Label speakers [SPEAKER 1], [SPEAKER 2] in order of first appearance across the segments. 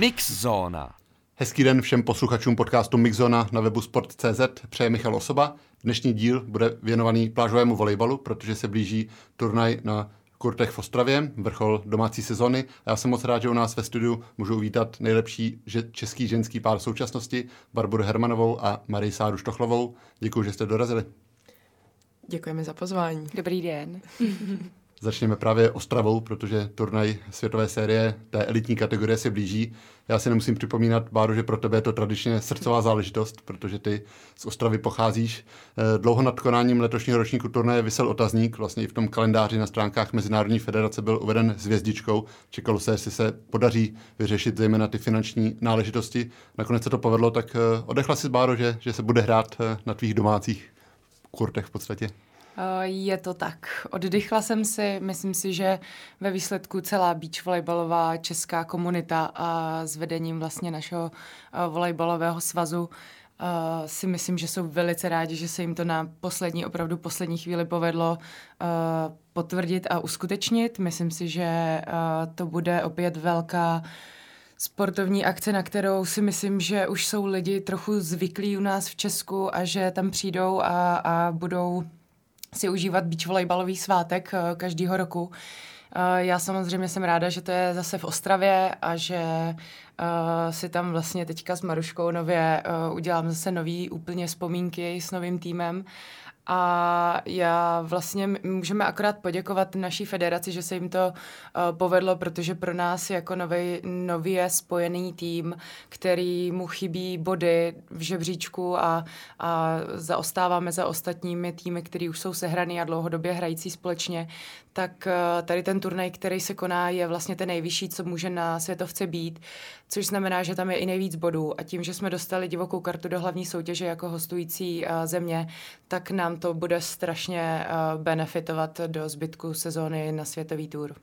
[SPEAKER 1] Mixzóna.
[SPEAKER 2] Hezký den všem posluchačům podcastu Mixzona na webu sport.cz. Přeje Michal Osoba. Dnešní díl bude věnovaný plážovému volejbalu, protože se blíží turnaj na kurtech v Ostravě, vrchol domácí sezony. A já jsem moc rád, že u nás ve studiu můžu uvítat nejlepší český ženský pár současnosti, Barboru Hermanovou a Marii Sáru Štochlovou. Děkuji, že jste dorazili.
[SPEAKER 3] Děkujeme za pozvání.
[SPEAKER 4] Dobrý den.
[SPEAKER 2] Začněme právě Ostravou, protože turnaj světové série té elitní kategorie se blíží. Já si nemusím připomínat, Báro, že pro tebe je to tradičně srdcová záležitost, protože ty z Ostravy pocházíš. Eh, dlouho nad konáním letošního ročníku turnaje vysel otazník, vlastně i v tom kalendáři na stránkách Mezinárodní federace byl uveden s hvězdičkou. Čekalo se, jestli se podaří vyřešit zejména ty finanční náležitosti. Nakonec se to povedlo, tak eh, odechla si Báro, že, že se bude hrát eh, na tvých domácích kurtech v podstatě.
[SPEAKER 4] Eh, je to tak. Oddychla jsem si, myslím si, že ve výsledku celá beach volejbalová česká komunita a s vedením vlastně našeho eh, volejbalového svazu Uh, si myslím, že jsou velice rádi, že se jim to na poslední, opravdu poslední chvíli povedlo uh, potvrdit a uskutečnit. Myslím si, že uh, to bude opět velká sportovní akce, na kterou si myslím, že už jsou lidi trochu zvyklí u nás v Česku a že tam přijdou a, a budou si užívat beach volejbalový svátek eh, každýho roku. Eh, já samozřejmě jsem ráda, že to je zase v Ostravě a že uh, si tam vlastně teďka s Maruškou nově udělám zase nový úplně vzpomínky s novým týmem a já vlastně můžeme akorát poděkovat naší federaci, že se jim to uh, povedlo, protože pro nás jako nový, nově spojený tým, který mu chybí body v žebříčku a, a zaostáváme za ostatními týmy, který už jsou sehraný a dlouhodobě hrající společně, tak uh, tady ten turnaj, který se koná, je vlastně ten nejvyšší, co může na světovce být, což znamená, že tam je i nejvíc bodů a tím, že jsme dostali divokou kartu do hlavní soutěže jako hostující uh, země, tak nám to bude strašně uh, benefitovat do zbytku sezóny na světový tour.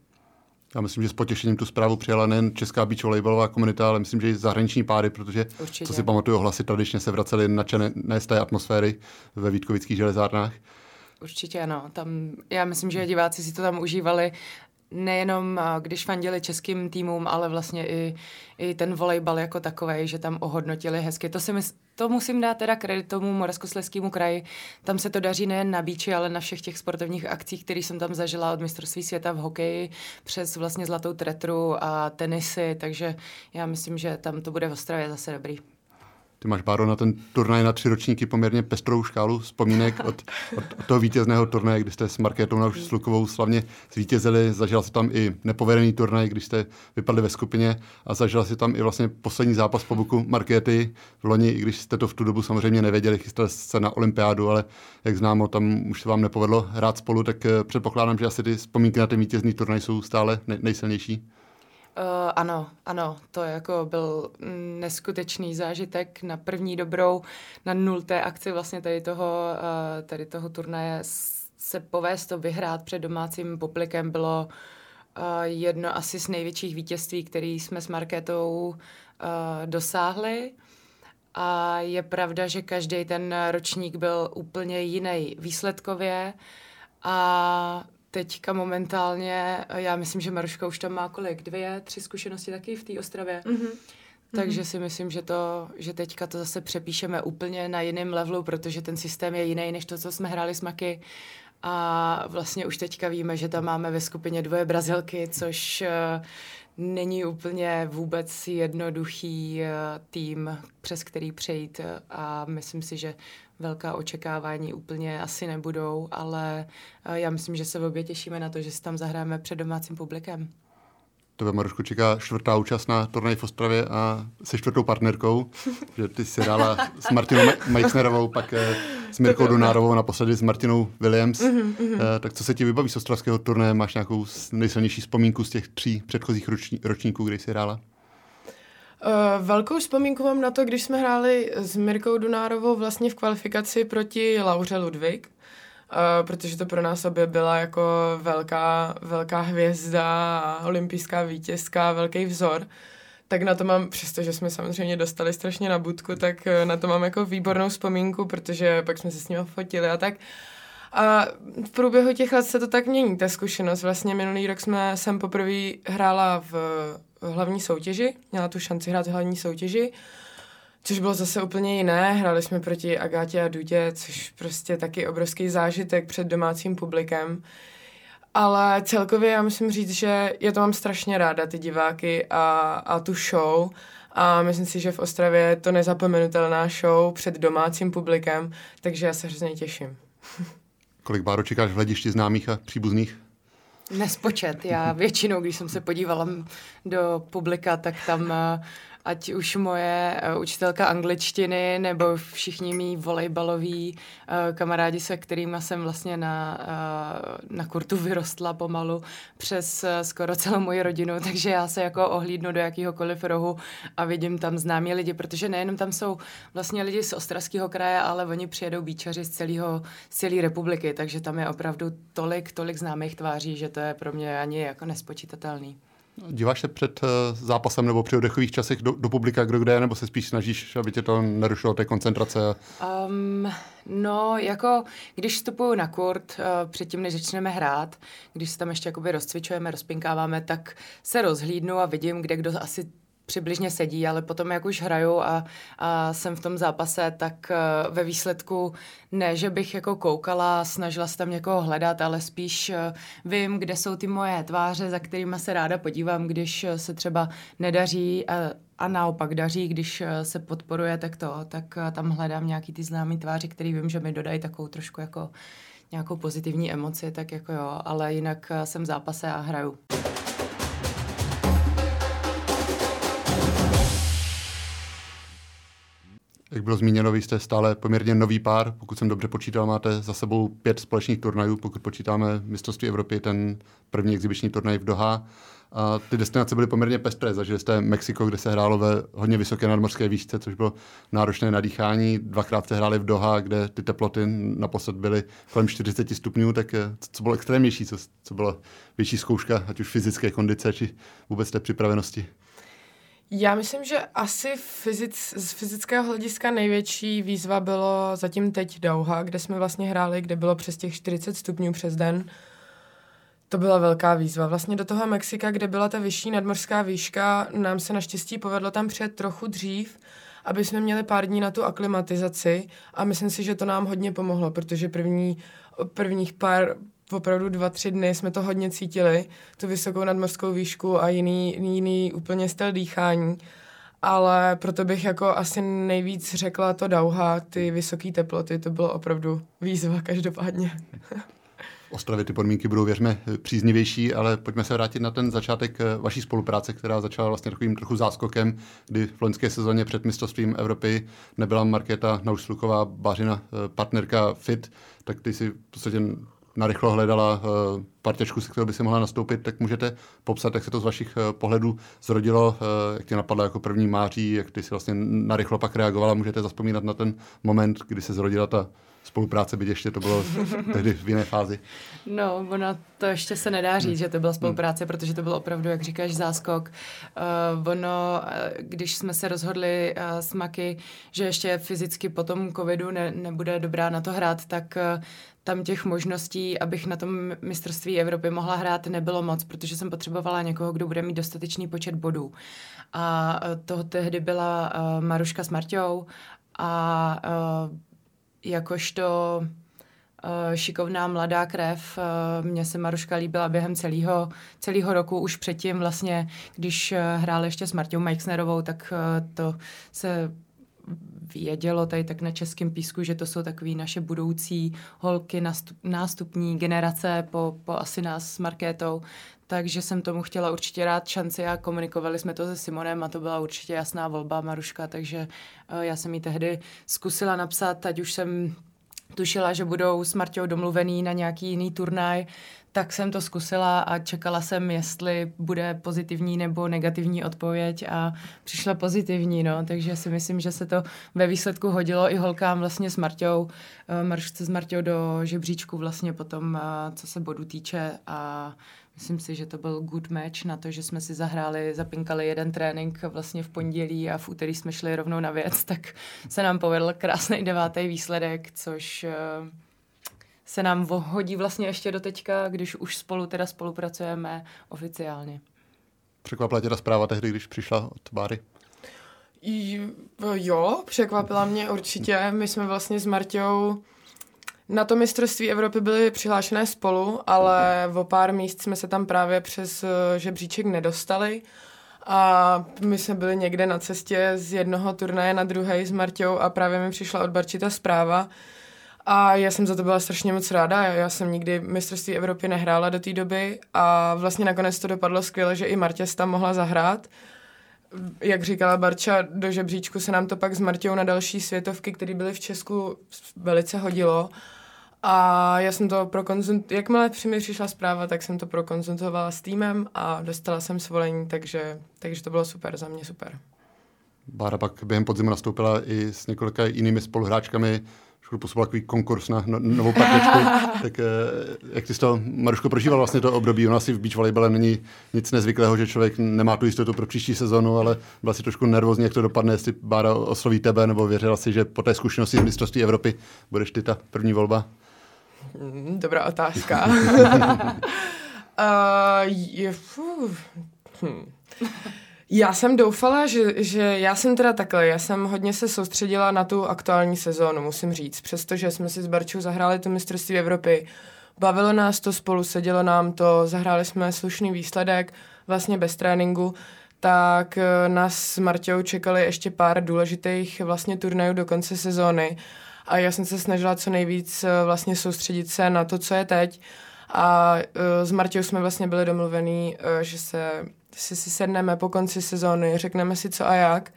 [SPEAKER 2] Já myslím, že s potěšením tu zprávu přijala nejen česká beach volejbalová komunita, ale myslím, že i zahraniční páry, protože Určitě. co si pamatuju, hlasy tradičně se vracely nadšené z té atmosféry ve Vítkovických železárnách.
[SPEAKER 4] Určitě ano. Tam, já myslím, že diváci si to tam užívali nejenom když fandili českým týmům, ale vlastně i, i ten volejbal jako takový, že tam ohodnotili hezky. To, si mys- to musím dát teda kredit tomu Moravskoslezskému kraji. Tam se to daří nejen na bíči, ale na všech těch sportovních akcích, které jsem tam zažila od mistrovství světa v hokeji přes vlastně zlatou tretru a tenisy, takže já myslím, že tam to bude v Ostravě zase dobrý.
[SPEAKER 2] Ty máš, Báro, na ten turnaj na tři ročníky poměrně pestrou škálu vzpomínek od, od, toho vítězného turnaje, kdy jste s Markétou na Slukovou slavně zvítězili. Zažila si tam i nepovedený turnaj, když jste vypadli ve skupině a zažila si tam i vlastně poslední zápas po boku Markéty v loni, i když jste to v tu dobu samozřejmě nevěděli, chystali se na olympiádu, ale jak známo, tam už se vám nepovedlo hrát spolu, tak eh, předpokládám, že asi ty vzpomínky na ten vítězný turnaj jsou stále nejsilnější.
[SPEAKER 4] Uh, ano, ano, to jako byl neskutečný zážitek na první dobrou, na nulté akci vlastně tady toho, uh, tady toho turnaje se povést to vyhrát před domácím poplikem bylo uh, jedno asi z největších vítězství, který jsme s Marketou uh, dosáhli. A je pravda, že každý ten ročník byl úplně jiný výsledkově a teďka momentálně, já myslím, že Maruška už tam má kolik, dvě, tři zkušenosti taky v té Ostravě. Mm-hmm. Takže si myslím, že, to, že teďka to zase přepíšeme úplně na jiném levelu, protože ten systém je jiný než to, co jsme hráli s Maky. A vlastně už teďka víme, že tam máme ve skupině dvoje Brazilky, což uh, není úplně vůbec jednoduchý uh, tým, přes který přejít. A myslím si, že velká očekávání úplně asi nebudou, ale eh, já myslím, že se obě těšíme na to, že si tam zahráme před domácím publikem.
[SPEAKER 2] To ve Marušku čeká čtvrtá účast na turnaji v Ostravě a se čtvrtou partnerkou, že ty si hrála s Martinou Meixnerovou, pak eh, s Mirkou Donárovou, naposledy s Martinou Williams. Mm-hmm, mm-hmm. tak co se ti vybaví z ostravského turnaje? Máš nějakou nejsilnější vzpomínku z těch tří předchozích roční, ročníků, kdy jsi hrála?
[SPEAKER 3] Uh, velkou vzpomínku mám na to, když jsme hráli s Mirkou Dunárovou vlastně v kvalifikaci proti Lauře Ludvík, uh, protože to pro nás obě byla jako velká, velká hvězda a olympijská vítězka, velký vzor. Tak na to mám, přestože jsme samozřejmě dostali strašně na budku, tak eh, na to mám jako výbornou vzpomínku, protože pak jsme se s ním fotili a tak. A v průběhu těch let se to tak mění, ta zkušenost. Vlastně minulý rok jsme, jsem poprvé hrála v hlavní soutěži, měla tu šanci hrát v hlavní soutěži, což bylo zase úplně jiné. Hráli jsme proti Agátě a Dudě, což prostě taky obrovský zážitek před domácím publikem. Ale celkově já musím říct, že já to mám strašně ráda, ty diváky a, a tu show. A myslím si, že v Ostravě je to nezapomenutelná show před domácím publikem, takže já se hrozně těším.
[SPEAKER 2] Kolik Báro čekáš v hledišti známých a příbuzných?
[SPEAKER 4] Nespočet. Já většinou, když jsem se podívala do publika, tak tam ať už moje uh, učitelka angličtiny nebo všichni mý volejbaloví uh, kamarádi, se kterými jsem vlastně na, uh, na kurtu vyrostla pomalu přes uh, skoro celou moji rodinu, takže já se jako ohlídnu do jakýhokoliv rohu a vidím tam známí lidi, protože nejenom tam jsou vlastně lidi z Ostravského kraje, ale oni přijedou bíčaři z, celého, z celé republiky, takže tam je opravdu tolik, tolik známých tváří, že to je pro mě ani jako nespočítatelný.
[SPEAKER 2] Díváš se před eh, zápasem nebo při oddechových časech do, do publika, kdo kde je, nebo se spíš snažíš, aby tě to nerušilo té koncentrace?
[SPEAKER 4] Um, no, jako když vstupuju na kurt, uh, předtím, než začneme hrát, když se tam ještě jakoby rozcvičujeme, rozpinkáváme, tak se rozhlídnu a vidím, kde kdo asi přibližně sedí, ale potom, jak už hraju a, a jsem v tom zápase, tak uh, ve výsledku ne, že bych jako koukala, snažila se tam někoho hledat, ale spíš uh, vím, kde jsou ty moje tváře, za kterými se ráda podívám, když uh, se třeba nedaří a, a naopak daří, když se podporuje, tak to, tak tam hledám nějaký ty známý tváře, který vím, že mi dodají takovou trošku jako nějakou pozitivní emoci, tak jako jo, ale jinak jsem v zápase a hraju.
[SPEAKER 2] Jak bylo zmíněno, vy jste stále poměrně nový pár. Pokud jsem dobře počítal, máte za sebou pět společných turnajů, pokud počítáme mistrovství Evropy, ten první exibiční turnaj v Doha. A ty destinace byly poměrně pestré. Zažili jste Mexiko, kde se hrálo ve hodně vysoké nadmorské výšce, což bylo náročné na dýchání. Dvakrát jste hráli v Doha, kde ty teploty naposled byly kolem 40 stupňů, tak eh, co bylo extrémnější, co, co byla větší zkouška, ať už fyzické kondice, či vůbec té připravenosti?
[SPEAKER 3] Já myslím, že asi fyzic, z fyzického hlediska největší výzva bylo zatím teď Dauha, kde jsme vlastně hráli, kde bylo přes těch 40 stupňů přes den. To byla velká výzva. Vlastně do toho Mexika, kde byla ta vyšší nadmorská výška, nám se naštěstí povedlo tam přijet trochu dřív, aby jsme měli pár dní na tu aklimatizaci a myslím si, že to nám hodně pomohlo, protože první, prvních pár, opravdu dva, tři dny jsme to hodně cítili, tu vysokou nadmořskou výšku a jiný, jiný úplně styl dýchání. Ale proto bych jako asi nejvíc řekla to Dauha, ty vysoké teploty, to bylo opravdu výzva každopádně.
[SPEAKER 2] V Ostravě ty podmínky budou, věřme, příznivější, ale pojďme se vrátit na ten začátek eh, vaší spolupráce, která začala vlastně takovým trochu záskokem, kdy v loňské sezóně před mistrovstvím Evropy nebyla Markéta Nausluková, Bařina, eh, partnerka FIT, tak ty si v podstatě narychlo hledala uh, partěčku, se kterou by si mohla nastoupit, tak můžete popsat, jak se to z vašich uh, pohledů zrodilo, uh, jak tě napadlo jako první máří, jak ty si vlastně narychlo pak reagovala, můžete zaspomínat na ten moment, kdy se zrodila ta spolupráce, byť ještě to bylo tehdy v jiné fázi.
[SPEAKER 4] No, ono to ještě se nedá říct, hmm. že to byla spolupráce, hmm. protože to byl opravdu, jak říkáš, záskok. Uh, ono, když jsme se rozhodli uh, s Maky, že ještě fyzicky po tom covidu ne, nebude dobrá na to hrát, tak uh, tam těch možností, abych na tom mistrovství Evropy mohla hrát, nebylo moc, protože jsem potřebovala někoho, kdo bude mít dostatečný počet bodů. A to tehdy byla uh, Maruška s Marťou a uh, jakožto šikovná mladá krev. Mně se Maruška líbila během celého, celého roku, už předtím vlastně, když uh, hrál ještě s Martou Majksnerovou, tak to se vědělo tady tak na českém písku, že to jsou takové naše budoucí holky, nástupní generace po, po asi nás s Markétou, takže jsem tomu chtěla určitě rád šanci a komunikovali jsme to se Simonem a to byla určitě jasná volba Maruška, takže uh, já jsem ji tehdy zkusila napsat, ať už jsem tušila, že budou s Marťou domluvený na nějaký jiný turnaj, tak jsem to zkusila a čekala jsem, jestli bude pozitivní nebo negativní odpověď a přišla pozitivní, no, takže si myslím, že se to ve výsledku hodilo i holkám vlastně s Marťou, eh, Maršce s Marťou do žebříčku vlastně potom, eh, co se bodu týče a Myslím si, že to byl good match na to, že jsme si zahráli, zapinkali jeden trénink vlastně v pondělí a v úterý jsme šli rovnou na věc, tak se nám povedl krásný devátý výsledek, což eh, se nám hodí vlastně ještě do teďka, když už spolu teda spolupracujeme oficiálně.
[SPEAKER 2] Překvapila tě ta zpráva tehdy, když přišla od Báry?
[SPEAKER 3] Jo, překvapila mě určitě. My jsme vlastně s Marťou na to mistrovství Evropy byly přihlášené spolu, ale o pár míst jsme se tam právě přes eh, žebříček nedostali. A my jsme byli někde na cestě z jednoho turnaje na druhý s Marťou a právě mi přišla od Barči ta zpráva. A já jsem za to byla strašně moc ráda. Já jsem nikdy mistrovství Evropy nehrála do té doby a vlastně nakonec to dopadlo skvěle, že i Martě tam mohla zahrát. Jak říkala Barča, do žebříčku se nám to pak s Martěou na další světovky, které byly v Česku, velice hodilo. A já jsem to prokonzult... Jakmile při mi přišla zpráva, tak jsem to prokonzultovala s týmem a dostala jsem svolení, takže, takže to bylo super, za mě super.
[SPEAKER 2] Bára pak během podzimu nastoupila i s několika jinými spoluhráčkami, trošku působil takový konkurs na no, novou partičku. tak eh, jak ty jsi to, Maruško, prožíval vlastně to období? U nás si v beach volejbale není nic nezvyklého, že člověk nemá tu jistotu pro příští sezonu, ale byla si trošku nervózní, jak to dopadne, jestli Bára osloví tebe, nebo věřila si, že po té zkušenosti z mistrovství Evropy budeš ty ta první volba?
[SPEAKER 3] Hmm, dobrá otázka. uh, je, hm. Já jsem doufala, že, že já jsem teda takhle, já jsem hodně se soustředila na tu aktuální sezónu, musím říct, přestože jsme si s Barčou zahráli to mistrovství Evropy, bavilo nás to spolu, sedělo nám to, zahráli jsme slušný výsledek, vlastně bez tréninku, tak eh, nás s Marťou čekali ještě pár důležitých vlastně turnajů do konce sezóny. A já jsem se snažila co nejvíc eh, vlastně soustředit se na to, co je teď. A uh, s Martěou jsme vlastně byli domluvení, uh, že se si, si sedneme po konci sezóny, řekneme si co a jak.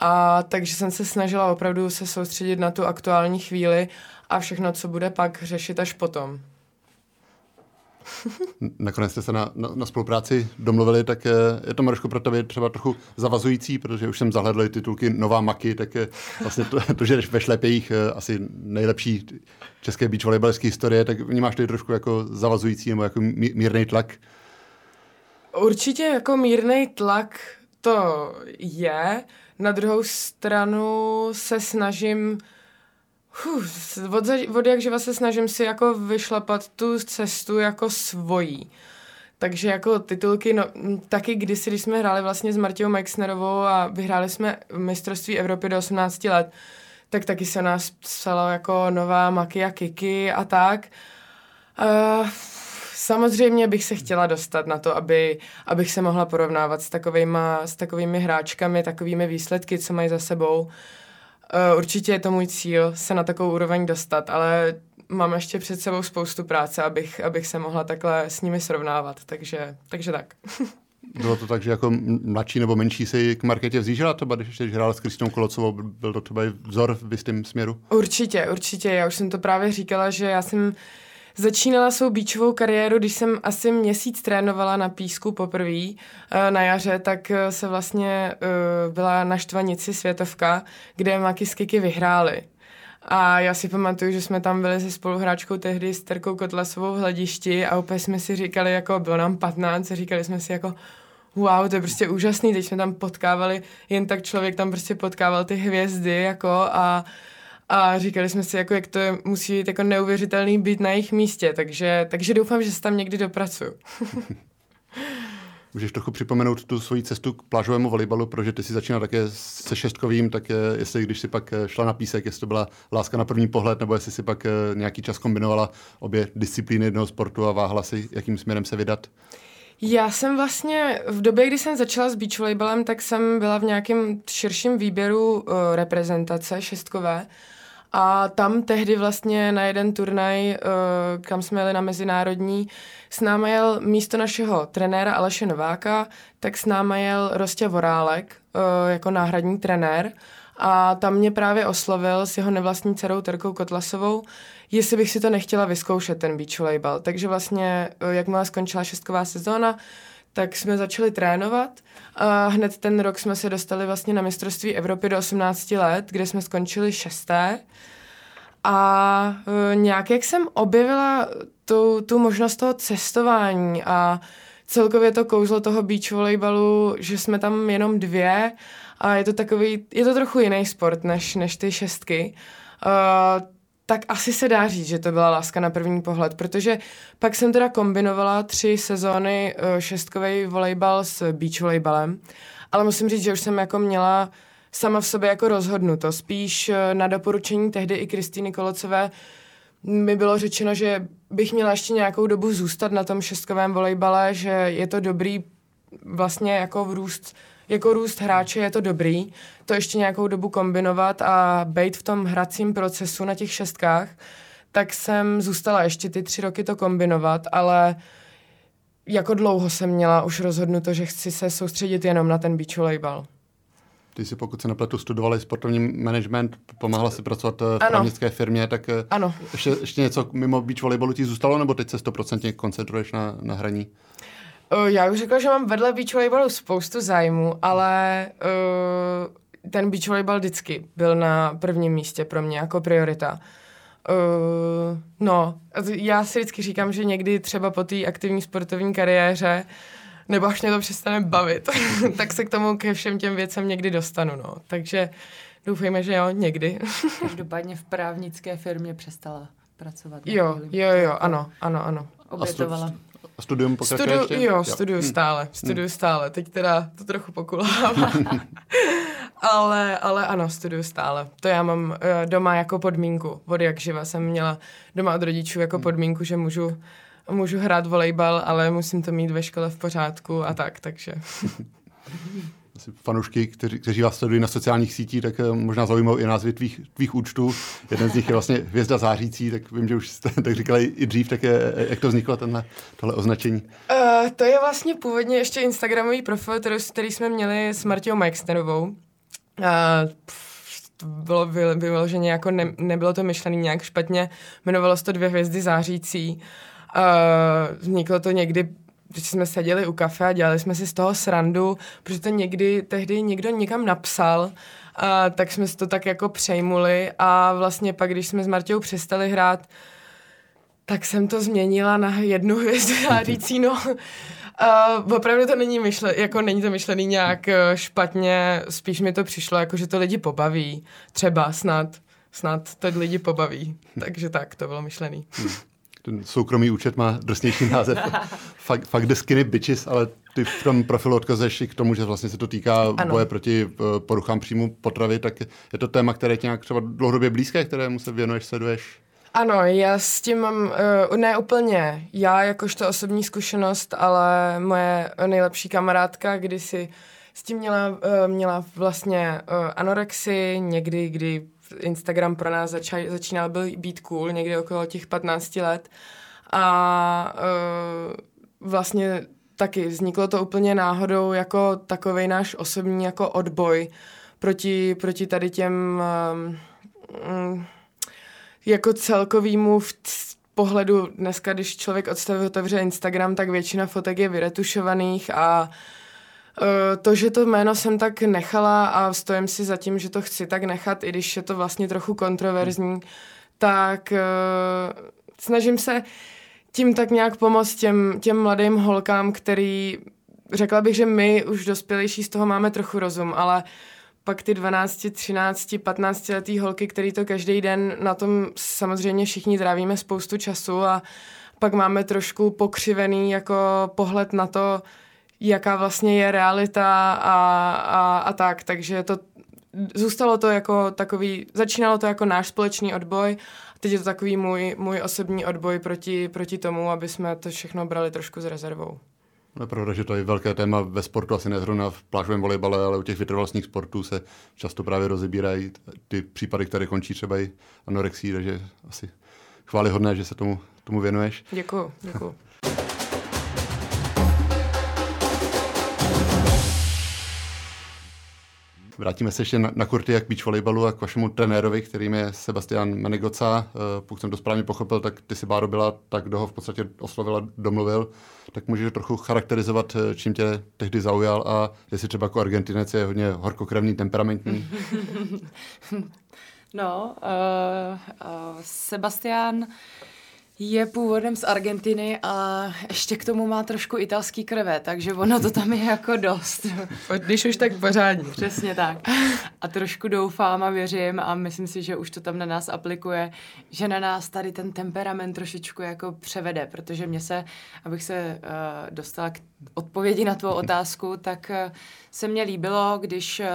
[SPEAKER 3] A takže jsem se snažila opravdu se soustředit na tu aktuální chvíli a všechno, co bude pak, řešit až potom.
[SPEAKER 2] Nakonec jste se na, na, na spolupráci domluvili, tak je to Maroško pro tebe třeba trochu zavazující, protože už jsem zahledl titulky Nová Maky, tak vlastně to, to že jdeš ve šlepějích asi nejlepší české beach volejbalské historie, tak vnímáš to trošku jako zavazující nebo jako mírný tlak?
[SPEAKER 3] Určitě jako mírný tlak to je. Na druhou stranu se snažím Uf, od, od jak živa se snažím si jako vyšlapat tu cestu jako svojí. Takže jako titulky, no, taky kdysi, když jsme hráli vlastně s Martějou Meixnerovou a vyhráli jsme mistrovství Evropy do 18 let, tak taky se nás psalo jako nová Maki a Kiki a tak. Uh, samozřejmě bych se chtěla dostat na to, aby, abych se mohla porovnávat s, takovejma, s takovými hráčkami, takovými výsledky, co mají za sebou. Uh, určitě je to můj cíl se na takovou úroveň dostat, ale mám ještě před sebou spoustu práce, abych, abych se mohla takhle s nimi srovnávat, takže, takže tak.
[SPEAKER 2] Bylo to tak, že jako mladší nebo menší si k marketě vzížela to, když ještě hrála s Kristinou Kolocovou, byl to třeba vzor v jistém směru?
[SPEAKER 3] Určitě, určitě. Já už jsem to právě říkala, že já jsem Začínala svou beachovou kariéru, když jsem asi měsíc trénovala na písku poprvé eh, na jaře, tak eh, se vlastně eh, byla na Štvanici světovka, kde Maki s Kiki vyhráli. A já si pamatuju, že jsme tam byli se spoluhráčkou tehdy s Terkou Kotlasovou v hledišti a opět jsme si říkali, jako bylo nám 15, a říkali jsme si jako wow, to je prostě úžasný, teď jsme tam potkávali, jen tak člověk tam prostě potkával ty hvězdy, jako a a říkali jsme si, jako, jak to je, musí být jako neuvěřitelný být na jejich místě, takže, takže doufám, že se tam někdy dopracuju.
[SPEAKER 2] Můžeš trochu připomenout tu svoji cestu k plážovému volejbalu, protože ty si začínal také se šestkovým, tak jestli když si pak eh, šla na písek, jestli to byla láska na první pohled, nebo jestli si pak eh, nějaký čas kombinovala obě disciplíny jednoho sportu a váhla si, jakým směrem se vydat?
[SPEAKER 3] Já jsem vlastně v době, kdy jsem začala s beach volejbalem, tak jsem byla v nějakém širším výběru uh, reprezentace šestkové A tam tehdy vlastně na jeden turnaj, uh, kam jsme jeli na mezinárodní, s náma jel místo našeho trenéra Aleše Nováka, tak s náma jel Rostě Vorálek uh, jako náhradní trenér. A tam mě právě oslovil s jeho nevlastní dcerou Terkou Kotlasovou, jestli bych si to nechtěla vyzkoušet, ten beach volleyball. Takže vlastně, uh, jakmile skončila šestková sezóna, tak jsme začali trénovat a hned ten rok jsme se dostali vlastně na mistrovství Evropy do 18 let, kde jsme skončili šesté. A uh, nějak jak jsem objevila tu, tu možnost toho cestování a celkově to kouzlo toho beach volleyballu, že jsme tam jenom dvě a je to takový, je to trochu jiný sport než, než ty šestky. Uh, tak asi se dá říct, že to byla láska na první pohled, protože pak jsem teda kombinovala tři sezóny uh, šestkový volejbal s beach volejbalem, ale musím říct, že už jsem jako měla sama v sobě jako rozhodnuto. Spíš uh, na doporučení tehdy i Kristýny Kolocové mi bylo řečeno, že bych měla ještě nějakou dobu zůstat na tom šestkovém volejbale, že je to dobrý vlastně jako růst jako růst hráče je to dobrý, to ještě nějakou dobu kombinovat a být v tom hracím procesu na těch šestkách, tak jsem zůstala ještě ty tři roky to kombinovat, ale jako dlouho jsem měla už rozhodnuto, že chci se soustředit jenom na ten beach volleyball.
[SPEAKER 2] Ty si, pokud se nepletu, studovali sportovní management, pomáhala si pracovat eh, v ano. právnické firmě, tak eh,
[SPEAKER 3] ano.
[SPEAKER 2] Ještě, ještě něco mimo beach volleyballu ti zůstalo, nebo teď se stoprocentně koncentruješ na, na hraní?
[SPEAKER 3] Já už řekla, že mám vedle beach volleyballu spoustu zájmu, ale uh, ten beach volleyball vždycky byl na prvním místě pro mě jako priorita. Uh, no, já si vždycky říkám, že někdy třeba po té aktivní sportovní kariéře nebo až mě to přestane bavit, tak se k tomu ke všem těm věcem někdy dostanu, no. Takže doufejme, že jo, někdy.
[SPEAKER 4] Každopádně v právnické firmě přestala pracovat.
[SPEAKER 3] Jo, jo, jo, ano, ano, ano.
[SPEAKER 4] Obětovala.
[SPEAKER 2] A studium pokračuje
[SPEAKER 3] Studu,
[SPEAKER 2] ještě?
[SPEAKER 3] Jo, studiu hmm. stále, studiu hmm. stále. Teď teda to trochu pokulává. ale, ale ano, studiu stále. To já mám uh, doma jako podmínku. Od jak živa jsem měla doma od rodičů jako hmm. podmínku, že můžu, můžu hrát volejbal, ale musím to mít ve škole v pořádku a tak, takže...
[SPEAKER 2] asi fanoušky, kteří, kteří vás sledují na sociálních sítích, tak eh, možná zaujímají i názvy tvých, tvých účtů. Jeden z nich je vlastně Hvězda zářící, tak vím, že už jste tak říkali i dřív, tak je, jak to vzniklo, tenhle, tohle označení?
[SPEAKER 3] Uh, to je vlastně původně ještě Instagramový profil, který, který jsme měli s Martiou Majksterovou. Uh, bylo vyloženě jako ne, nebylo to myšlené nějak špatně, jmenovalo se to Dvě hvězdy zářící. Uh, vzniklo to někdy když jsme seděli u kafe a dělali jsme si z toho srandu, protože to někdy tehdy někdo někam napsal, a tak jsme si to tak jako přejmuli a vlastně pak, když jsme s Martěou přestali hrát, tak jsem to změnila na jednu hvězdu řící, no, Uh, opravdu to není myšle, jako není to myšlený nějak eh, špatně, spíš mi to přišlo, jako že to lidi pobaví. Třeba snad, snad to lidi pobaví. Takže tak, to bylo myšlený.
[SPEAKER 2] Ten soukromý účet má drsnější název. Fakt, fakt the skinny bitches, ale ty v tom profilu odkazuješ i k tomu, že vlastně se to týká ano. boje proti eh, poruchám příjmu potravy, tak je to téma, které ti nějak třeba dlouhodobě blízké, kterému se věnuješ, sleduješ?
[SPEAKER 3] Ano, já s tím mám, uh, ne úplně já jakožto osobní zkušenost, ale moje nejlepší kamarádka kdysi s tím měla, uh, měla vlastně uh, anorexii, někdy, kdy Instagram pro nás začal, začínal být cool, někdy okolo těch 15 let. A uh, vlastně taky vzniklo to úplně náhodou jako takový náš osobní jako odboj proti, proti tady těm um, jako celkovýmu v pohledu dneska, když člověk odstaví otevře Instagram, tak většina fotek je vyretušovaných a to, že to jméno jsem tak nechala a stojím si za tím, že to chci tak nechat, i když je to vlastně trochu kontroverzní, tak uh, snažím se tím tak nějak pomoct těm, těm mladým holkám, který, řekla bych, že my už dospělejší z toho máme trochu rozum, ale pak ty 12, 13, 15 letý holky, který to každý den na tom samozřejmě všichni trávíme spoustu času a pak máme trošku pokřivený jako pohled na to, jaká vlastně je realita a, a, a tak, takže to zůstalo to jako takový, začínalo to jako náš společný odboj a teď je to takový můj, můj osobní odboj proti, proti tomu, aby jsme to všechno brali trošku s rezervou.
[SPEAKER 2] Je pravda, že to je velké téma ve sportu, asi ne zrovna v plážovém volejbale, ale u těch vytrvalostních sportů se často právě rozebírají ty případy, které končí třeba i anorexí, takže asi chválihodné, že se tomu, tomu věnuješ.
[SPEAKER 3] Děkuju, děkuju.
[SPEAKER 2] Vrátíme se ještě na, na kurty jak beach volejbalu a k vašemu trenérovi, kterým je Sebastian Menegoca. Uh, pokud jsem to správně pochopil, tak ty si Báro byla tak, kdo ho v podstatě oslovil a domluvil. Tak můžeš trochu charakterizovat, eh, čím tě tehdy zaujal a jestli třeba jako Argentinec je hodně horkokrevný, temperamentní.
[SPEAKER 4] no, uh, uh, Sebastian je původem z Argentiny a ještě k tomu má trošku italský krve, takže ono to tam je jako dost.
[SPEAKER 3] Když už tak pořádně.
[SPEAKER 4] Přesně tak. A trošku doufám a věřím a myslím si, že už to tam na nás aplikuje, že na nás tady ten temperament trošičku jako převede, protože mě se, abych se uh, dostala k odpovědi na tvou otázku, tak uh, se mně líbilo, když uh,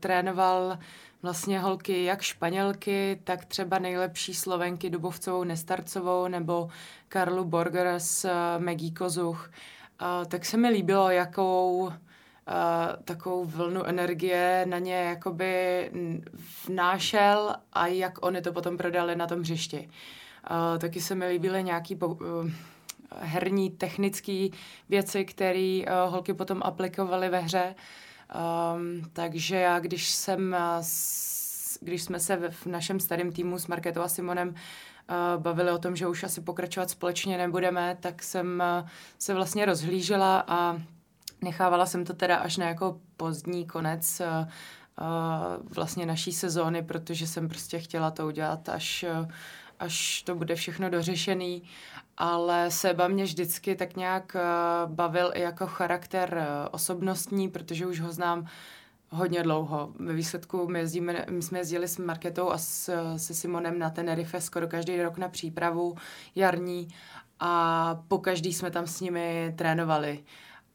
[SPEAKER 4] trénoval vlastně holky jak španělky, tak třeba nejlepší slovenky Dubovcovou Nestarcovou nebo Karlu Borger s uh, Maggie Kozuch. Uh, tak se mi líbilo, jakou uh, takovou vlnu energie na ně jakoby vnášel a jak oni to potom prodali na tom hřišti. Taky se mi líbily nějaký po, uh, herní, technické věci, které uh, holky potom aplikovaly ve hře. Uh, Um, takže já, když jsem, eh, když jsme se v našem starém týmu s Marketou a Simonem uh, bavili o tom, že už asi pokračovat společně nebudeme, tak jsem uh, se vlastně rozhlížela a nechávala jsem to teda až na jako pozdní konec vlastně naší sezóny, protože jsem prostě chtěla to udělat až, až to bude všechno dořešený ale Seba mě vždycky tak nějak uh, bavil i jako charakter uh, osobnostní, protože už ho znám hodně dlouho. Ve výsledku my, jezdíme, my jsme jezdili s Marketou a s, se Simonem na Tenerife skoro každý rok na přípravu jarní a po každý jsme tam s nimi trénovali.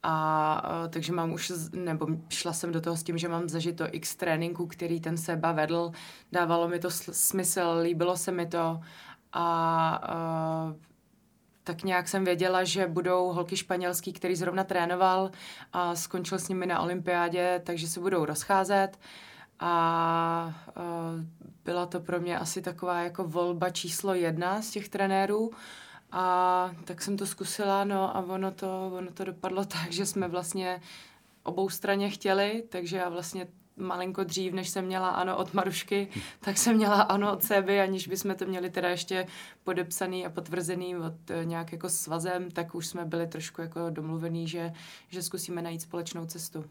[SPEAKER 4] A uh, takže mám už, nebo šla jsem do toho s tím, že mám zažito x tréninku, který ten Seba vedl. Dávalo mi to smysl, líbilo se mi to a uh, tak nějak jsem věděla, že budou holky španělský, který zrovna trénoval a skončil s nimi na olympiádě, takže se budou rozcházet. A uh, byla to pro mě asi taková jako volba číslo jedna z těch trenérů. A tak jsem to zkusila, no a ono to, ono to dopadlo tak, že jsme vlastně obou straně chtěli, takže já vlastně malinko dřív, než jsem měla ano od Marušky, tak jsem měla ano od sebe, aniž bychom to měli teda ještě podepsaný a potvrzený od uh, nějak jako svazem, tak už jsme byli trošku jako domluvený, že, že zkusíme najít společnou cestu.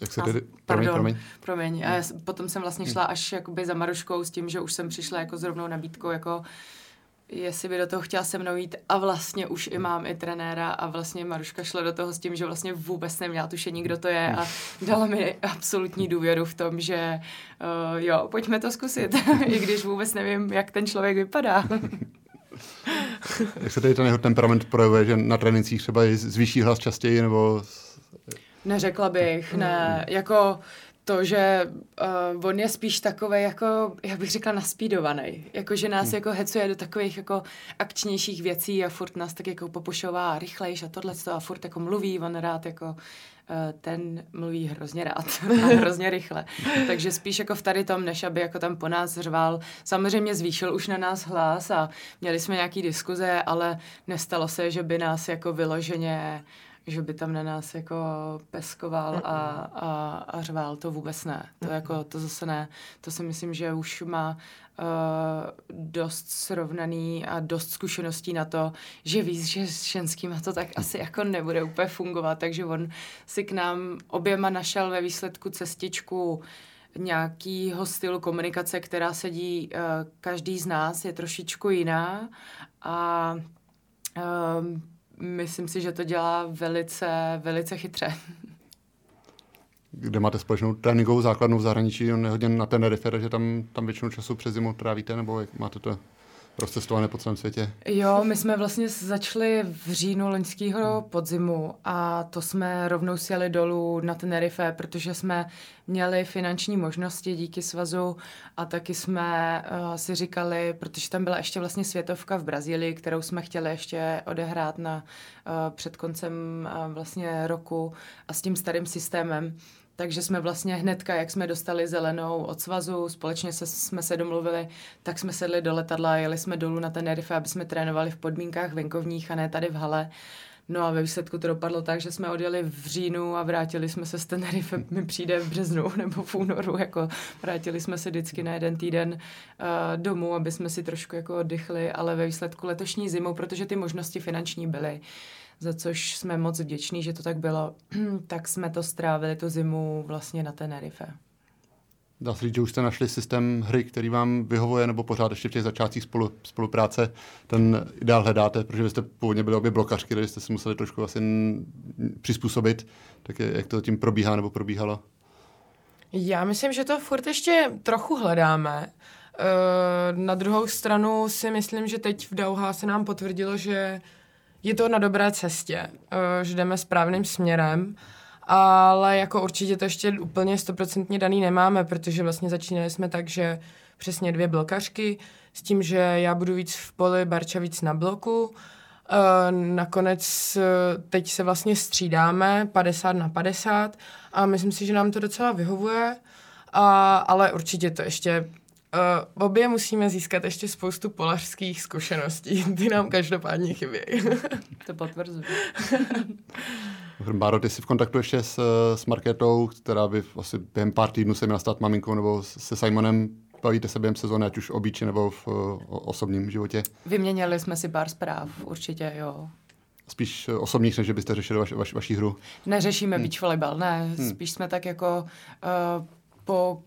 [SPEAKER 2] Jak se tedy... Promiň, promiň.
[SPEAKER 4] promiň. A potom jsem vlastně šla až jakoby za Maruškou s tím, že už jsem přišla jako s rovnou nabídkou jako jestli by do toho chtěla se mnou jít. A vlastně už i mám i trenéra a vlastně Maruška šla do toho s tím, že vlastně vůbec neměla tušení, kdo to je a dala mi absolutní důvěru v tom, že uh, jo, pojďme to zkusit, i když vůbec nevím, jak ten člověk vypadá.
[SPEAKER 2] jak se tady ten jeho temperament projevuje, že na trénincích třeba zvýší hlas častěji nebo...
[SPEAKER 4] Neřekla bych, ne, jako to, že uh, on je spíš takový jako, jak bych řekla, naspídovaný. Jako, že nás hmm. jako hecuje do takových jako akčnějších věcí a furt nás tak jako popušová rychlejš a tohle a furt jako mluví, on rád jako uh, ten mluví hrozně rád a hrozně rychle. Takže spíš jako v tady tom, než aby jako tam po nás řval. Samozřejmě zvýšil už na nás hlas a měli jsme nějaký diskuze, ale nestalo se, že by nás jako vyloženě uh, že by tam na nás jako peskoval a, a, a řval, to vůbec ne. To jako, to zase ne. To si myslím, že už má uh, dost srovnaný a dost zkušeností na to, že víc, že s ženským to tak asi jako nebude úplně fungovat, takže on si k nám oběma našel ve výsledku cestičku nějakýho stylu komunikace, která sedí uh, každý z nás, je trošičku jiná a uh, myslím si, že to dělá velice, velice chytře.
[SPEAKER 2] Kde máte společnou tréninkovou základnu v zahraničí, on je hodně na Tenerife, že tam, tam většinu času přes zimu trávíte, nebo jak máte to rozcestované po celém světě.
[SPEAKER 4] Jo, my jsme vlastně začali v říjnu loňského podzimu a to jsme rovnou sjeli dolů na Tenerife, protože jsme měli finanční možnosti díky svazu a taky jsme uh, si říkali, protože tam byla ještě vlastně světovka v Brazílii, kterou jsme chtěli ještě odehrát na uh, před koncem uh, vlastně roku a s tím starým systémem, takže jsme vlastně hnedka, jak jsme dostali zelenou od svazu, společně se, jsme se domluvili, tak jsme sedli do letadla, jeli jsme dolů na Tenerife, aby jsme trénovali v podmínkách venkovních a ne tady v hale. No a ve výsledku to dopadlo tak, že jsme odjeli v říjnu a vrátili jsme se z Tenerife, mi přijde v březnu nebo v únoru, jako vrátili jsme se vždycky na jeden týden uh, domů, aby jsme si trošku jako oddychli, ale ve výsledku letošní zimu, protože ty možnosti finanční byly, za což jsme moc vděční, že to tak bylo, tak jsme to strávili tu zimu vlastně na Tenerife.
[SPEAKER 2] Dá se říct, že už jste našli systém hry, který vám vyhovuje, nebo pořád ještě v těch začátcích spolu, spolupráce ten ideál hledáte, protože vy jste původně byli obě blokařky, takže jste si museli trošku asi přizpůsobit. Tak je, jak to tím probíhá nebo probíhalo?
[SPEAKER 3] Já myslím, že to furt ještě trochu hledáme. Eh, na druhou stranu si myslím, že teď v Dauha se nám potvrdilo, že je to na dobré cestě, eh, že jdeme správným směrem, ale jako určitě to ještě úplně stoprocentně daný nemáme, protože vlastně začínali jsme tak, že přesně dvě blokařky, s tím, že já budu víc v poli, Barča víc na bloku. Eh, nakonec eh, teď se vlastně střídáme 50 na 50 a myslím si, že nám to docela vyhovuje, a, ale určitě to ještě Uh, obě musíme získat ještě spoustu polařských zkušeností. Ty nám každopádně chybějí.
[SPEAKER 4] to potvrzuji.
[SPEAKER 2] Báro, ty jsi v kontaktu ještě s, s Markétou, která by asi během pár týdnů se měla stát maminkou, nebo se Simonem bavíte se během sezóny, ať už obyčej nebo v o, osobním životě?
[SPEAKER 4] Vyměnili jsme si pár zpráv, určitě, jo.
[SPEAKER 2] Spíš osobních, než byste řešili vaš, vaš, vaši hru?
[SPEAKER 4] Neřešíme hmm. beach volleyball, ne. Hmm. Spíš jsme tak jako uh, po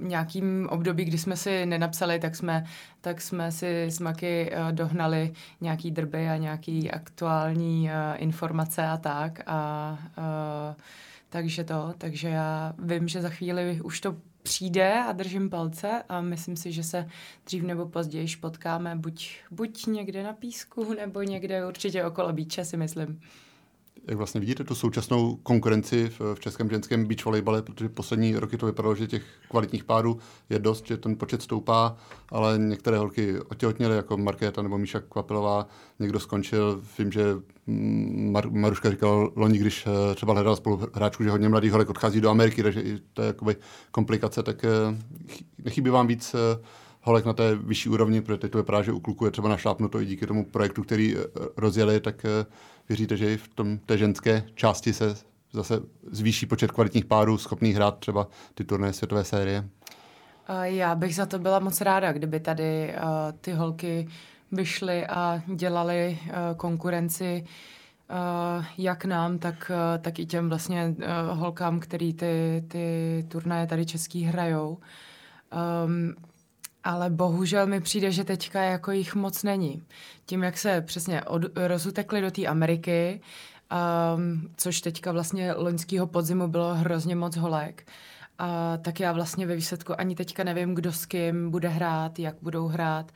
[SPEAKER 4] nějakým období, kdy jsme si nenapsali, tak jsme, tak jsme si s Maky uh, dohnali nějaký drby a nějaký aktuální uh, informace a tak. A, uh, takže to, takže já vím, že za chvíli už to přijde a držím palce a myslím si, že se dřív nebo později potkáme buď, buď někde na písku, nebo někde určitě okolo bíče, si myslím
[SPEAKER 2] jak vlastně vidíte tu současnou konkurenci v, v českém ženském beach volejbale, protože poslední roky to vypadalo, že těch kvalitních párů je dost, že ten počet stoupá, ale některé holky otěhotněly, jako Markéta nebo Míša Kvapilová, někdo skončil, vím, že Mar- Maruška říkala loni, když eh, třeba hledala spoluhráčku, že hodně mladých holek odchází do Ameriky, takže to je jakoby komplikace, tak eh, nechybí vám víc eh, holek na té vyšší úrovni, protože teď to vypadá, že u kluku je třeba našlápnuto i díky tomu projektu, který rozjeli, tak věříte, že i v tom, té ženské části se zase zvýší počet kvalitních párů schopných hrát třeba ty turné světové série?
[SPEAKER 4] Já bych za to byla moc ráda, kdyby tady uh, ty holky vyšly a dělali uh, konkurenci uh, jak nám, tak, uh, tak i těm vlastně uh, holkám, který ty, ty turnaje tady český hrajou. Um, ale bohužel mi přijde, že teďka jako jich moc není. Tím, jak se přesně od, rozutekli do té Ameriky, um, což teďka vlastně loňského podzimu bylo hrozně moc holek, a tak já vlastně ve výsledku ani teďka nevím, kdo s kým bude hrát, jak budou hrát.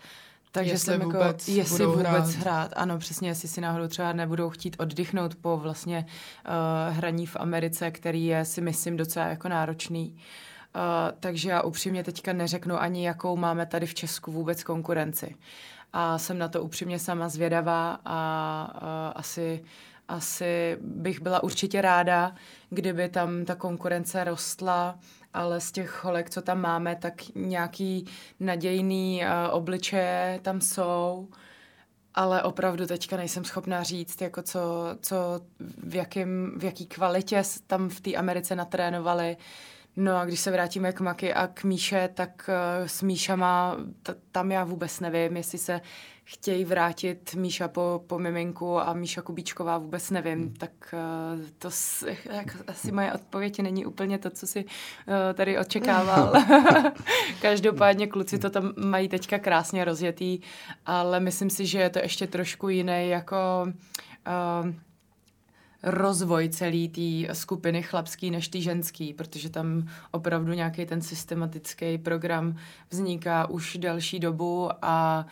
[SPEAKER 3] Takže jestli jsem jako, vůbec jestli vůbec hrát. hrát.
[SPEAKER 4] Ano, přesně, jestli si náhodou třeba nebudou chtít oddychnout po vlastně uh, hraní v Americe, který je si myslím docela jako náročný. Uh, Uh, takže já upřímně teďka neřeknu ani, jakou máme tady v Česku vůbec konkurenci. A jsem na to upřímně sama zvědavá a uh, asi, asi bych byla určitě ráda, kdyby tam ta konkurence rostla, ale z těch holek, co tam máme, tak nějaký nadějný uh, obličeje tam jsou ale opravdu teďka nejsem schopná říct, jako co, co v, jakým, v jaký kvalitě tam v té Americe natrénovali, No a když se vrátíme k Maky a k Míše, tak uh, s Míšama, t- tam já vůbec nevím, jestli se chtějí vrátit Míša po, po miminku a Míša Kubíčková vůbec nevím, hmm. tak uh, to s, jak, asi moje odpověď není úplně to, co si uh, tady očekával. Každopádně kluci to tam mají teďka krásně rozjetý, ale myslím si, že je to ještě trošku jiné jako... Uh, rozvoj celé té skupiny chlapský než ty ženský, protože tam opravdu nějaký ten systematický program vzniká už delší dobu a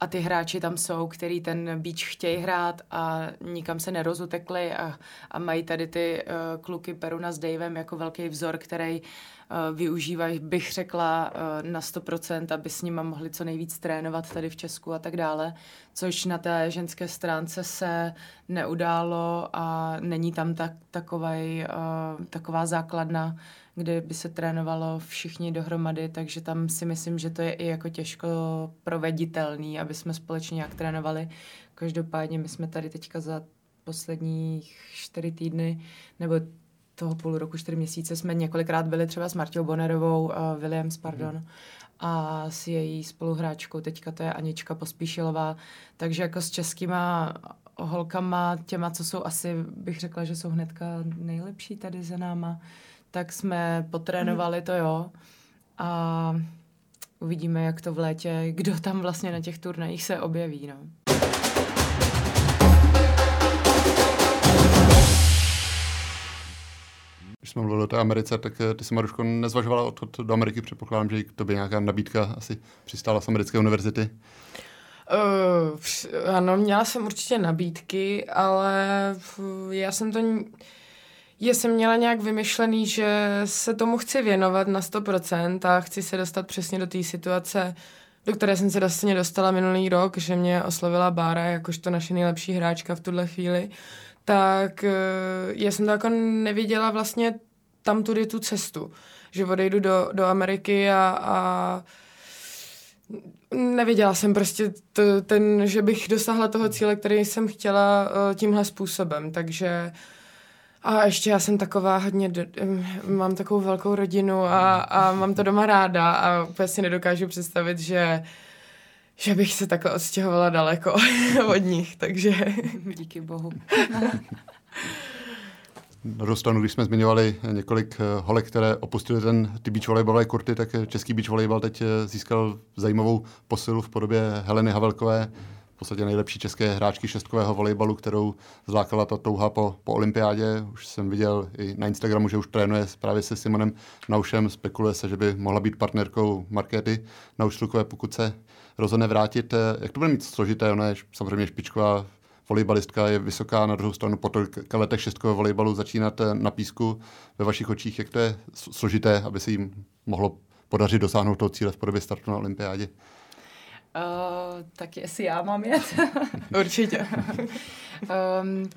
[SPEAKER 4] a ty hráči tam jsou, který ten beach chtějí hrát a nikam se nerozutekli a, a mají tady ty uh, kluky Peruna s Davem jako velký vzor, který uh, využívají, bych řekla, uh, na 100%, aby s nima mohli co nejvíc trénovat tady v Česku a tak dále, což na té ženské stránce se neudálo a není tam tak, takovej, uh, taková základna, kde by se trénovalo všichni dohromady, takže tam si myslím, že to je i jako těžko proveditelný, aby jsme společně nějak trénovali. Každopádně my jsme tady teďka za posledních čtyři týdny, nebo toho půl roku, čtyři měsíce jsme několikrát byli třeba s Martou Bonerovou, uh, Williams, pardon, hmm. a s její spoluhráčkou, teďka to je Anička Pospíšilová, takže jako s českýma holkama, těma, co jsou asi, bych řekla, že jsou hnedka nejlepší tady za náma, tak jsme potrénovali to jo a uvidíme, jak to v létě, kdo tam vlastně na těch turnajích se objeví. No.
[SPEAKER 2] Když jsme mluvili o té Americe, tak eh, ty jsi, Maruško, nezvažovala odchod do Ameriky. Předpokládám, že to by nějaká nabídka asi přistála z americké univerzity.
[SPEAKER 3] Uh, ano, měla jsem určitě nabídky, ale já jsem to já jsem měla nějak vymyšlený, že se tomu chci věnovat na 100% a chci se dostat přesně do té situace, do které jsem se vlastně dostala minulý rok, že mě oslovila Bára jakožto naše nejlepší hráčka v tuhle chvíli, tak eh, já jsem to jako neviděla vlastně tam tudy tu cestu, že odejdu do, do Ameriky a, a neviděla jsem prostě t, ten, že bych dosáhla toho cíle, který jsem chtěla uh, tímhle způsobem, takže uh, a ještě já jsem taková hodně, do, mám takovou velkou rodinu a, a mám to doma ráda a úplně si nedokážu představit, že že bych se takhle odstěhovala daleko od nich, takže...
[SPEAKER 4] Díky bohu.
[SPEAKER 2] Na dostanu, když jsme zmiňovali několik eh, holek, které opustili ten, ty beach volejbalové kurty, tak eh, český beach volejbal teď eh, získal zajímavou posilu v podobě Heleny Havelkové, v podstatě nejlepší české hráčky šestkového volejbalu, kterou zlákala ta touha po, po olympiádě. Už jsem viděl i na Instagramu, že už trénuje právě se Simonem Naušem. Spekuluje se, že by mohla být partnerkou Markéty Naušlukové, pokud se rozhodne vrátit. Jak to bude mít složité? Ona je samozřejmě špičková volejbalistka, je vysoká, na druhou stranu po tolika letech šestkového volejbalu začínat na písku ve vašich očích. Jak to je složité, aby se jim mohlo podařit dosáhnout toho cíle v podobě startu na olympiádě?
[SPEAKER 4] Uh, tak jestli já mám jet?
[SPEAKER 3] Určitě.
[SPEAKER 4] um,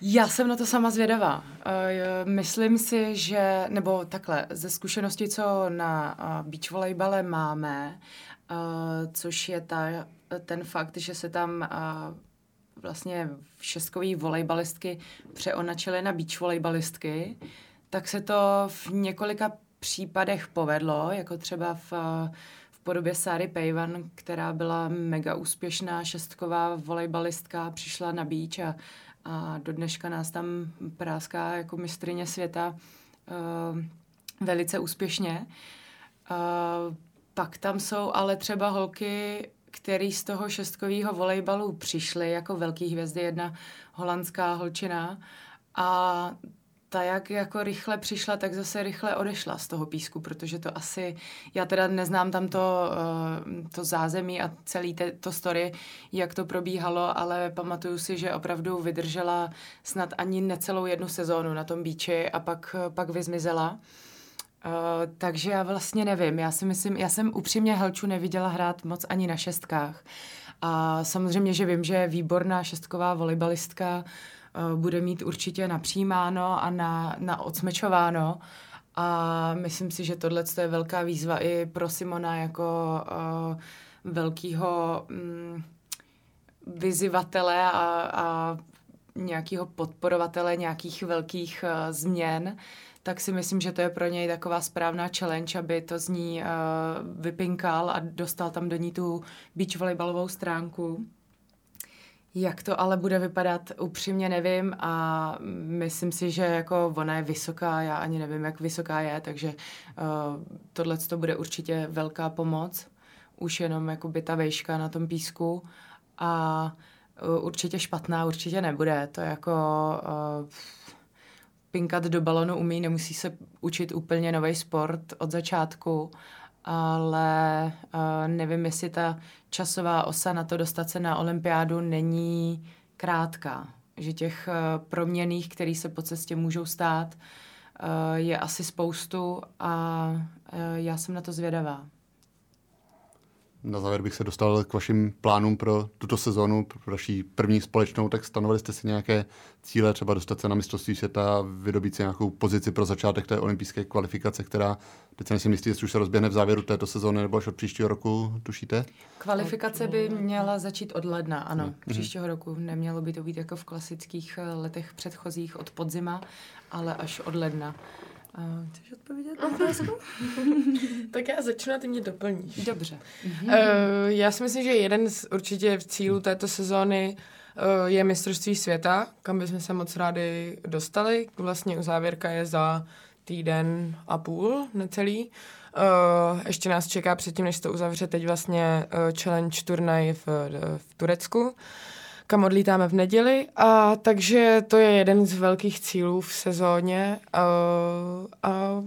[SPEAKER 4] já jsem na to sama zvědavá. Uh, myslím si, že, nebo takhle, ze zkušenosti, co na uh, beach volejbale máme, uh, což je ta, ten fakt, že se tam uh, vlastně šestkový volejbalistky přeonačily na beach volejbalistky, tak se to v několika případech povedlo, jako třeba v uh, podobě Sáry Pejvan, která byla mega úspěšná šestková volejbalistka, přišla na beach a, a do dneška nás tam práská jako mistrině světa uh, velice úspěšně. Uh, pak tam jsou ale třeba holky, který z toho šestkového volejbalu přišly jako velký hvězdy, jedna holandská holčina a ta jak jako rychle přišla, tak zase rychle odešla z toho písku, protože to asi, já teda neznám tam to, uh, to zázemí a celý te, to story, jak to probíhalo, ale pamatuju si, že opravdu vydržela snad ani necelou jednu sezónu na tom bíči a pak, pak vyzmizela. Uh, takže já vlastně nevím, já si myslím, já jsem upřímně Helču neviděla hrát moc ani na šestkách. A samozřejmě, že vím, že je výborná šestková volejbalistka, Eh, bude mít určitě napřijímáno a na, na odsmečováno. A myslím si, že tohle je velká výzva i pro Simona jako uh, velkýho um, vyzivatele a, a nějakého podporovatele nějakých velkých uh, změn, tak si myslím, že to je pro něj taková správná challenge, aby to z ní uh, vypinkal a dostal tam do ní tu beach volejbalovou stránku. Jak to ale bude vypadat, upřímně nevím a myslím si, že jako ona je vysoká, já ani nevím, jak vysoká je, takže uh, tohle to bude určitě velká pomoc, už jenom jakoby ta vejška na tom písku a uh, určitě špatná určitě nebude, to jako uh, pinkat do balonu umí, nemusí se učit úplně nový sport od začátku ale uh, nevím, jestli ta časová osa na to dostat se na olympiádu není krátká. Že těch uh, proměných, které se po cestě můžou stát, uh, je asi spoustu a já jsem na to zvědavá.
[SPEAKER 2] Na závěr bych se dostal k vašim plánům pro tuto sezonu, pro vaší první společnou, tak stanovili jste si nějaké cíle, třeba dostat se na mistrovství světa, vydobít si nějakou pozici pro začátek té olympijské kvalifikace, která teď se nejsem jistý, jestli už se rozběhne v závěru této sezóny nebo až od příštího roku, tušíte?
[SPEAKER 4] Kvalifikace by měla začít od ledna, ano. Mm. Příštího roku nemělo by to být jako v klasických letech předchozích od podzima, ale až od ledna. Uh, chceš odpovědět na otázku?
[SPEAKER 3] tak já začnu a ty mě doplníš.
[SPEAKER 4] Dobře.
[SPEAKER 3] Uh, já si myslím, že jeden z určitě cílů této sezóny uh, je mistrovství světa, kam bychom se moc rádi dostali. Vlastně u závěrka je za týden a půl, necelý. Uh, ještě nás čeká předtím, než to uzavře teď vlastně uh, challenge turnaj v, v Turecku kam odlítáme v neděli. A takže to je jeden z velkých cílů v sezóně. A, a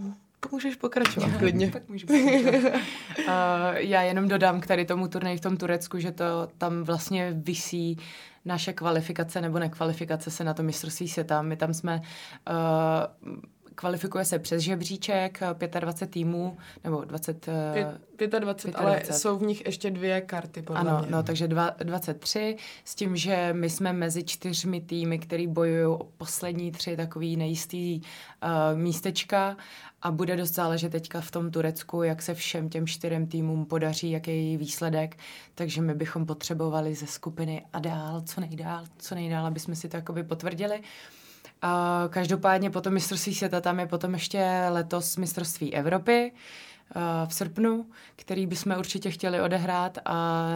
[SPEAKER 3] můžeš pokračovat klidně.
[SPEAKER 4] tak můžu pokračovat. uh, já jenom dodám k tady tomu turnaji v tom Turecku, že to tam vlastně visí naše kvalifikace nebo nekvalifikace se na to mistrovství světa. My tam jsme uh, kvalifikuje se přes žebříček, 25 týmů, nebo 20...
[SPEAKER 3] 25, 25, ale jsou v nich ještě dvě karty, podle
[SPEAKER 4] Ano,
[SPEAKER 3] mě.
[SPEAKER 4] no, takže dva, 23, s tím, že my jsme mezi čtyřmi týmy, který bojují o poslední tři takový nejistý uh, místečka a bude dost záležet teďka v tom Turecku, jak se všem těm čtyřem týmům podaří, jaký je její výsledek, takže my bychom potřebovali ze skupiny a dál, co nejdál, co nejdál, aby jsme si to jakoby potvrdili. A každopádně potom mistrovství světa, tam je potom ještě letos mistrovství Evropy v srpnu, který bychom určitě chtěli odehrát a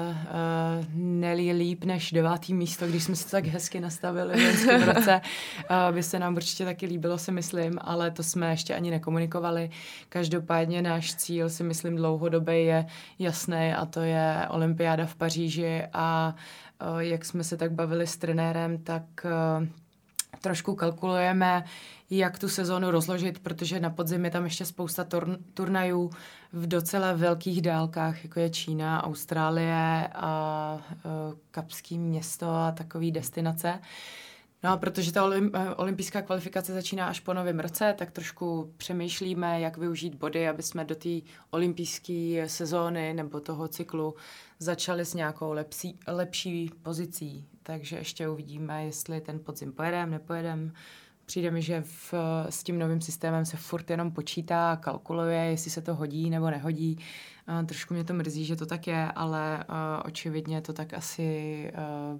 [SPEAKER 4] nelí líp než devátý místo, když jsme se tak hezky nastavili v loňském roce, by se nám určitě taky líbilo, si myslím, ale to jsme ještě ani nekomunikovali. Každopádně náš cíl, si myslím, dlouhodobě je jasný a to je olympiáda v Paříži a jak jsme se tak bavili s trenérem, tak trošku kalkulujeme, jak tu sezónu rozložit, protože na podzim je tam ještě spousta turn- turnajů v docela velkých dálkách, jako je Čína, Austrálie a, a Kapský město a takové destinace. No a protože ta olim, eh, olympijská kvalifikace začíná až po novém roce, tak trošku přemýšlíme, jak využít body, aby jsme do té olympijské sezóny nebo toho cyklu začali s nějakou lepší, lepší pozicí takže ještě uvidíme, jestli ten podzim pojedeme, nepojedeme. Přijde mi, že v, s tím novým systémem se furt jenom počítá, kalkuluje, jestli se to hodí nebo nehodí. Uh, trošku mě to mrzí, že to tak je, ale uh, očividně to tak asi uh,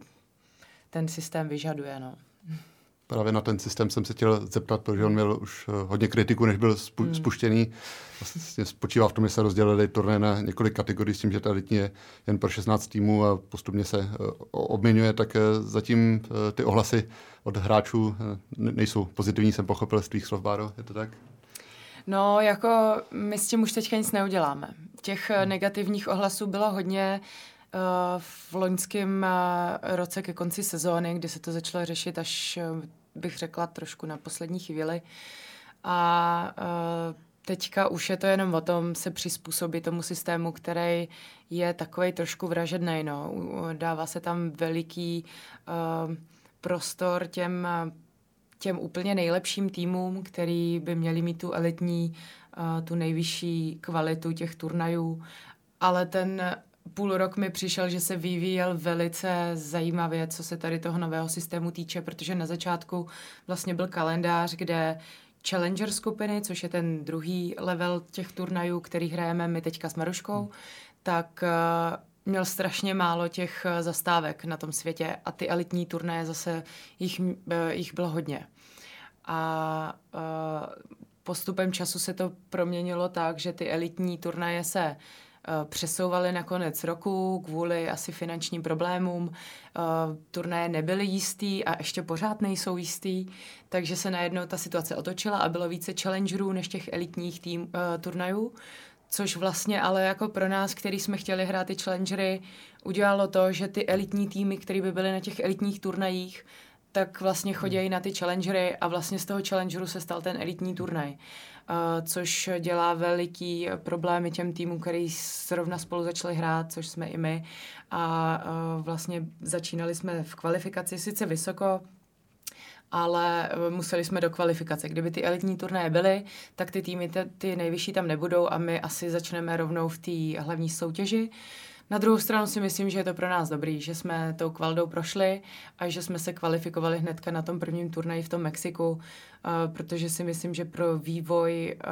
[SPEAKER 4] ten systém vyžaduje. No.
[SPEAKER 2] Právě na ten systém jsem se chtěl zeptat, protože on měl už eh, hodně kritiku, než byl spu- hmm. spuštěný. Vlastně spočívá v tom, že se rozdělili turné na několik kategorií s tím, že ta je jen pro 16 týmů a postupně se uh, obměňuje, tak uh, zatím ty ohlasy od hráčů nejsou pozitivní, jsem pochopil z tvých slov, Báro, je to tak?
[SPEAKER 4] No, jako my s tím už teďka nic neuděláme. Těch negativních ohlasů bylo hodně, v loňském roce ke konci sezóny, kdy se to začalo řešit až bych řekla, trošku na poslední chvíli. A uh, teďka už je to jenom o tom se přizpůsobit tomu systému, který je takový trošku vražedný. No. Dává se tam veliký uh, prostor těm, těm úplně nejlepším týmům, který by měli mít tu elitní, uh, tu nejvyšší kvalitu těch turnajů, ale ten půl rok mi přišel, že se vyvíjel velice zajímavě, co se tady toho nového systému týče, protože na začátku vlastně byl kalendář, kde Challenger skupiny, což je ten druhý level těch turnajů, který hrajeme my teďka s Maruškou, hmm. tak uh, měl strašně málo těch uh, zastávek na tom světě a ty elitní turnaje zase jich, uh, jich bylo hodně. A uh, postupem času se to proměnilo tak, že ty elitní turnaje se Eh, přesouvali na konec roku kvůli asi finančním problémům. Eh, turnaje nebyly jistý a ještě pořád nejsou jistý, takže se najednou ta situace otočila a bylo více challengerů než těch elitních tým, uh, turnajů. Což vlastně ale jako pro nás, který jsme chtěli hrát ty challengery, udělalo to, že ty elitní týmy, které by byly na těch elitních turnajích, tak vlastně chodí na ty challengery a vlastně z toho challengeru se stal ten elitní turnaj. Uh, což dělá veliký problémy těm týmům, který zrovna spolu začali hrát, což jsme i my. A uh, vlastně začínali jsme v kvalifikaci sice vysoko, ale museli jsme do kvalifikace. Kdyby ty elitní turnaje byly, tak ty týmy, ty, ty nejvyšší tam nebudou a my asi začneme rovnou v té hlavní soutěži. Na druhou stranu si myslím, že je to pro nás dobrý, že jsme tou kvaldou prošli a že jsme se kvalifikovali hnedka na tom prvním turnaji v tom Mexiku, uh, protože si myslím, že pro vývoj uh,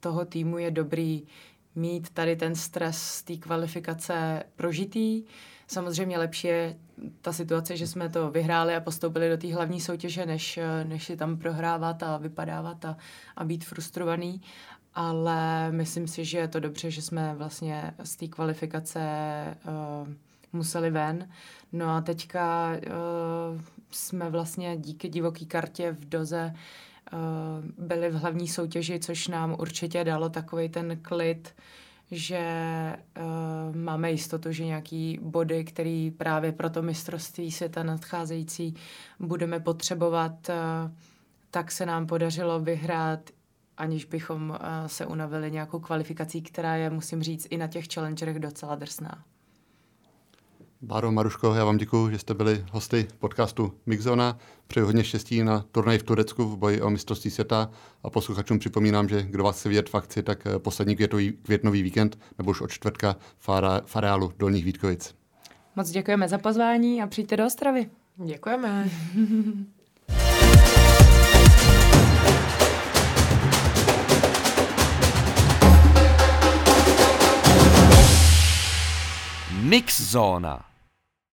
[SPEAKER 4] toho týmu je dobrý mít tady ten stres z té kvalifikace prožitý. Samozřejmě lepší je ta situace, že jsme to vyhráli a postoupili do té hlavní soutěže, než, než si tam prohrávat a vypadávat a, a být frustrovaný. Ale myslím si, že je to dobře, že jsme vlastně z té kvalifikace uh, museli ven. No a teďka uh, jsme vlastně díky divoký kartě v Doze uh, byli v hlavní soutěži, což nám určitě dalo takový ten klid, že uh, máme jistotu, že nějaký body, který právě pro to mistrovství světa nadcházející budeme potřebovat, uh, tak se nám podařilo vyhrát aniž bychom uh, se unavili nějakou kvalifikací, která je, musím říct, i na těch challengerech docela drsná.
[SPEAKER 2] Báro, Maruško, já vám děkuji, že jste byli hosty podcastu Mixzona. Přeji hodně štěstí na turnaj v Turecku v boji o mistrovství světa a posluchačům připomínám, že kdo vás chce vidět v akci, tak eh, poslední květový, květnový víkend nebo už od čtvrtka v areálu Dolních Vítkovic.
[SPEAKER 4] Moc děkujeme za pozvání a přijďte do Ostravy.
[SPEAKER 3] Děkujeme.
[SPEAKER 1] Mixsauna.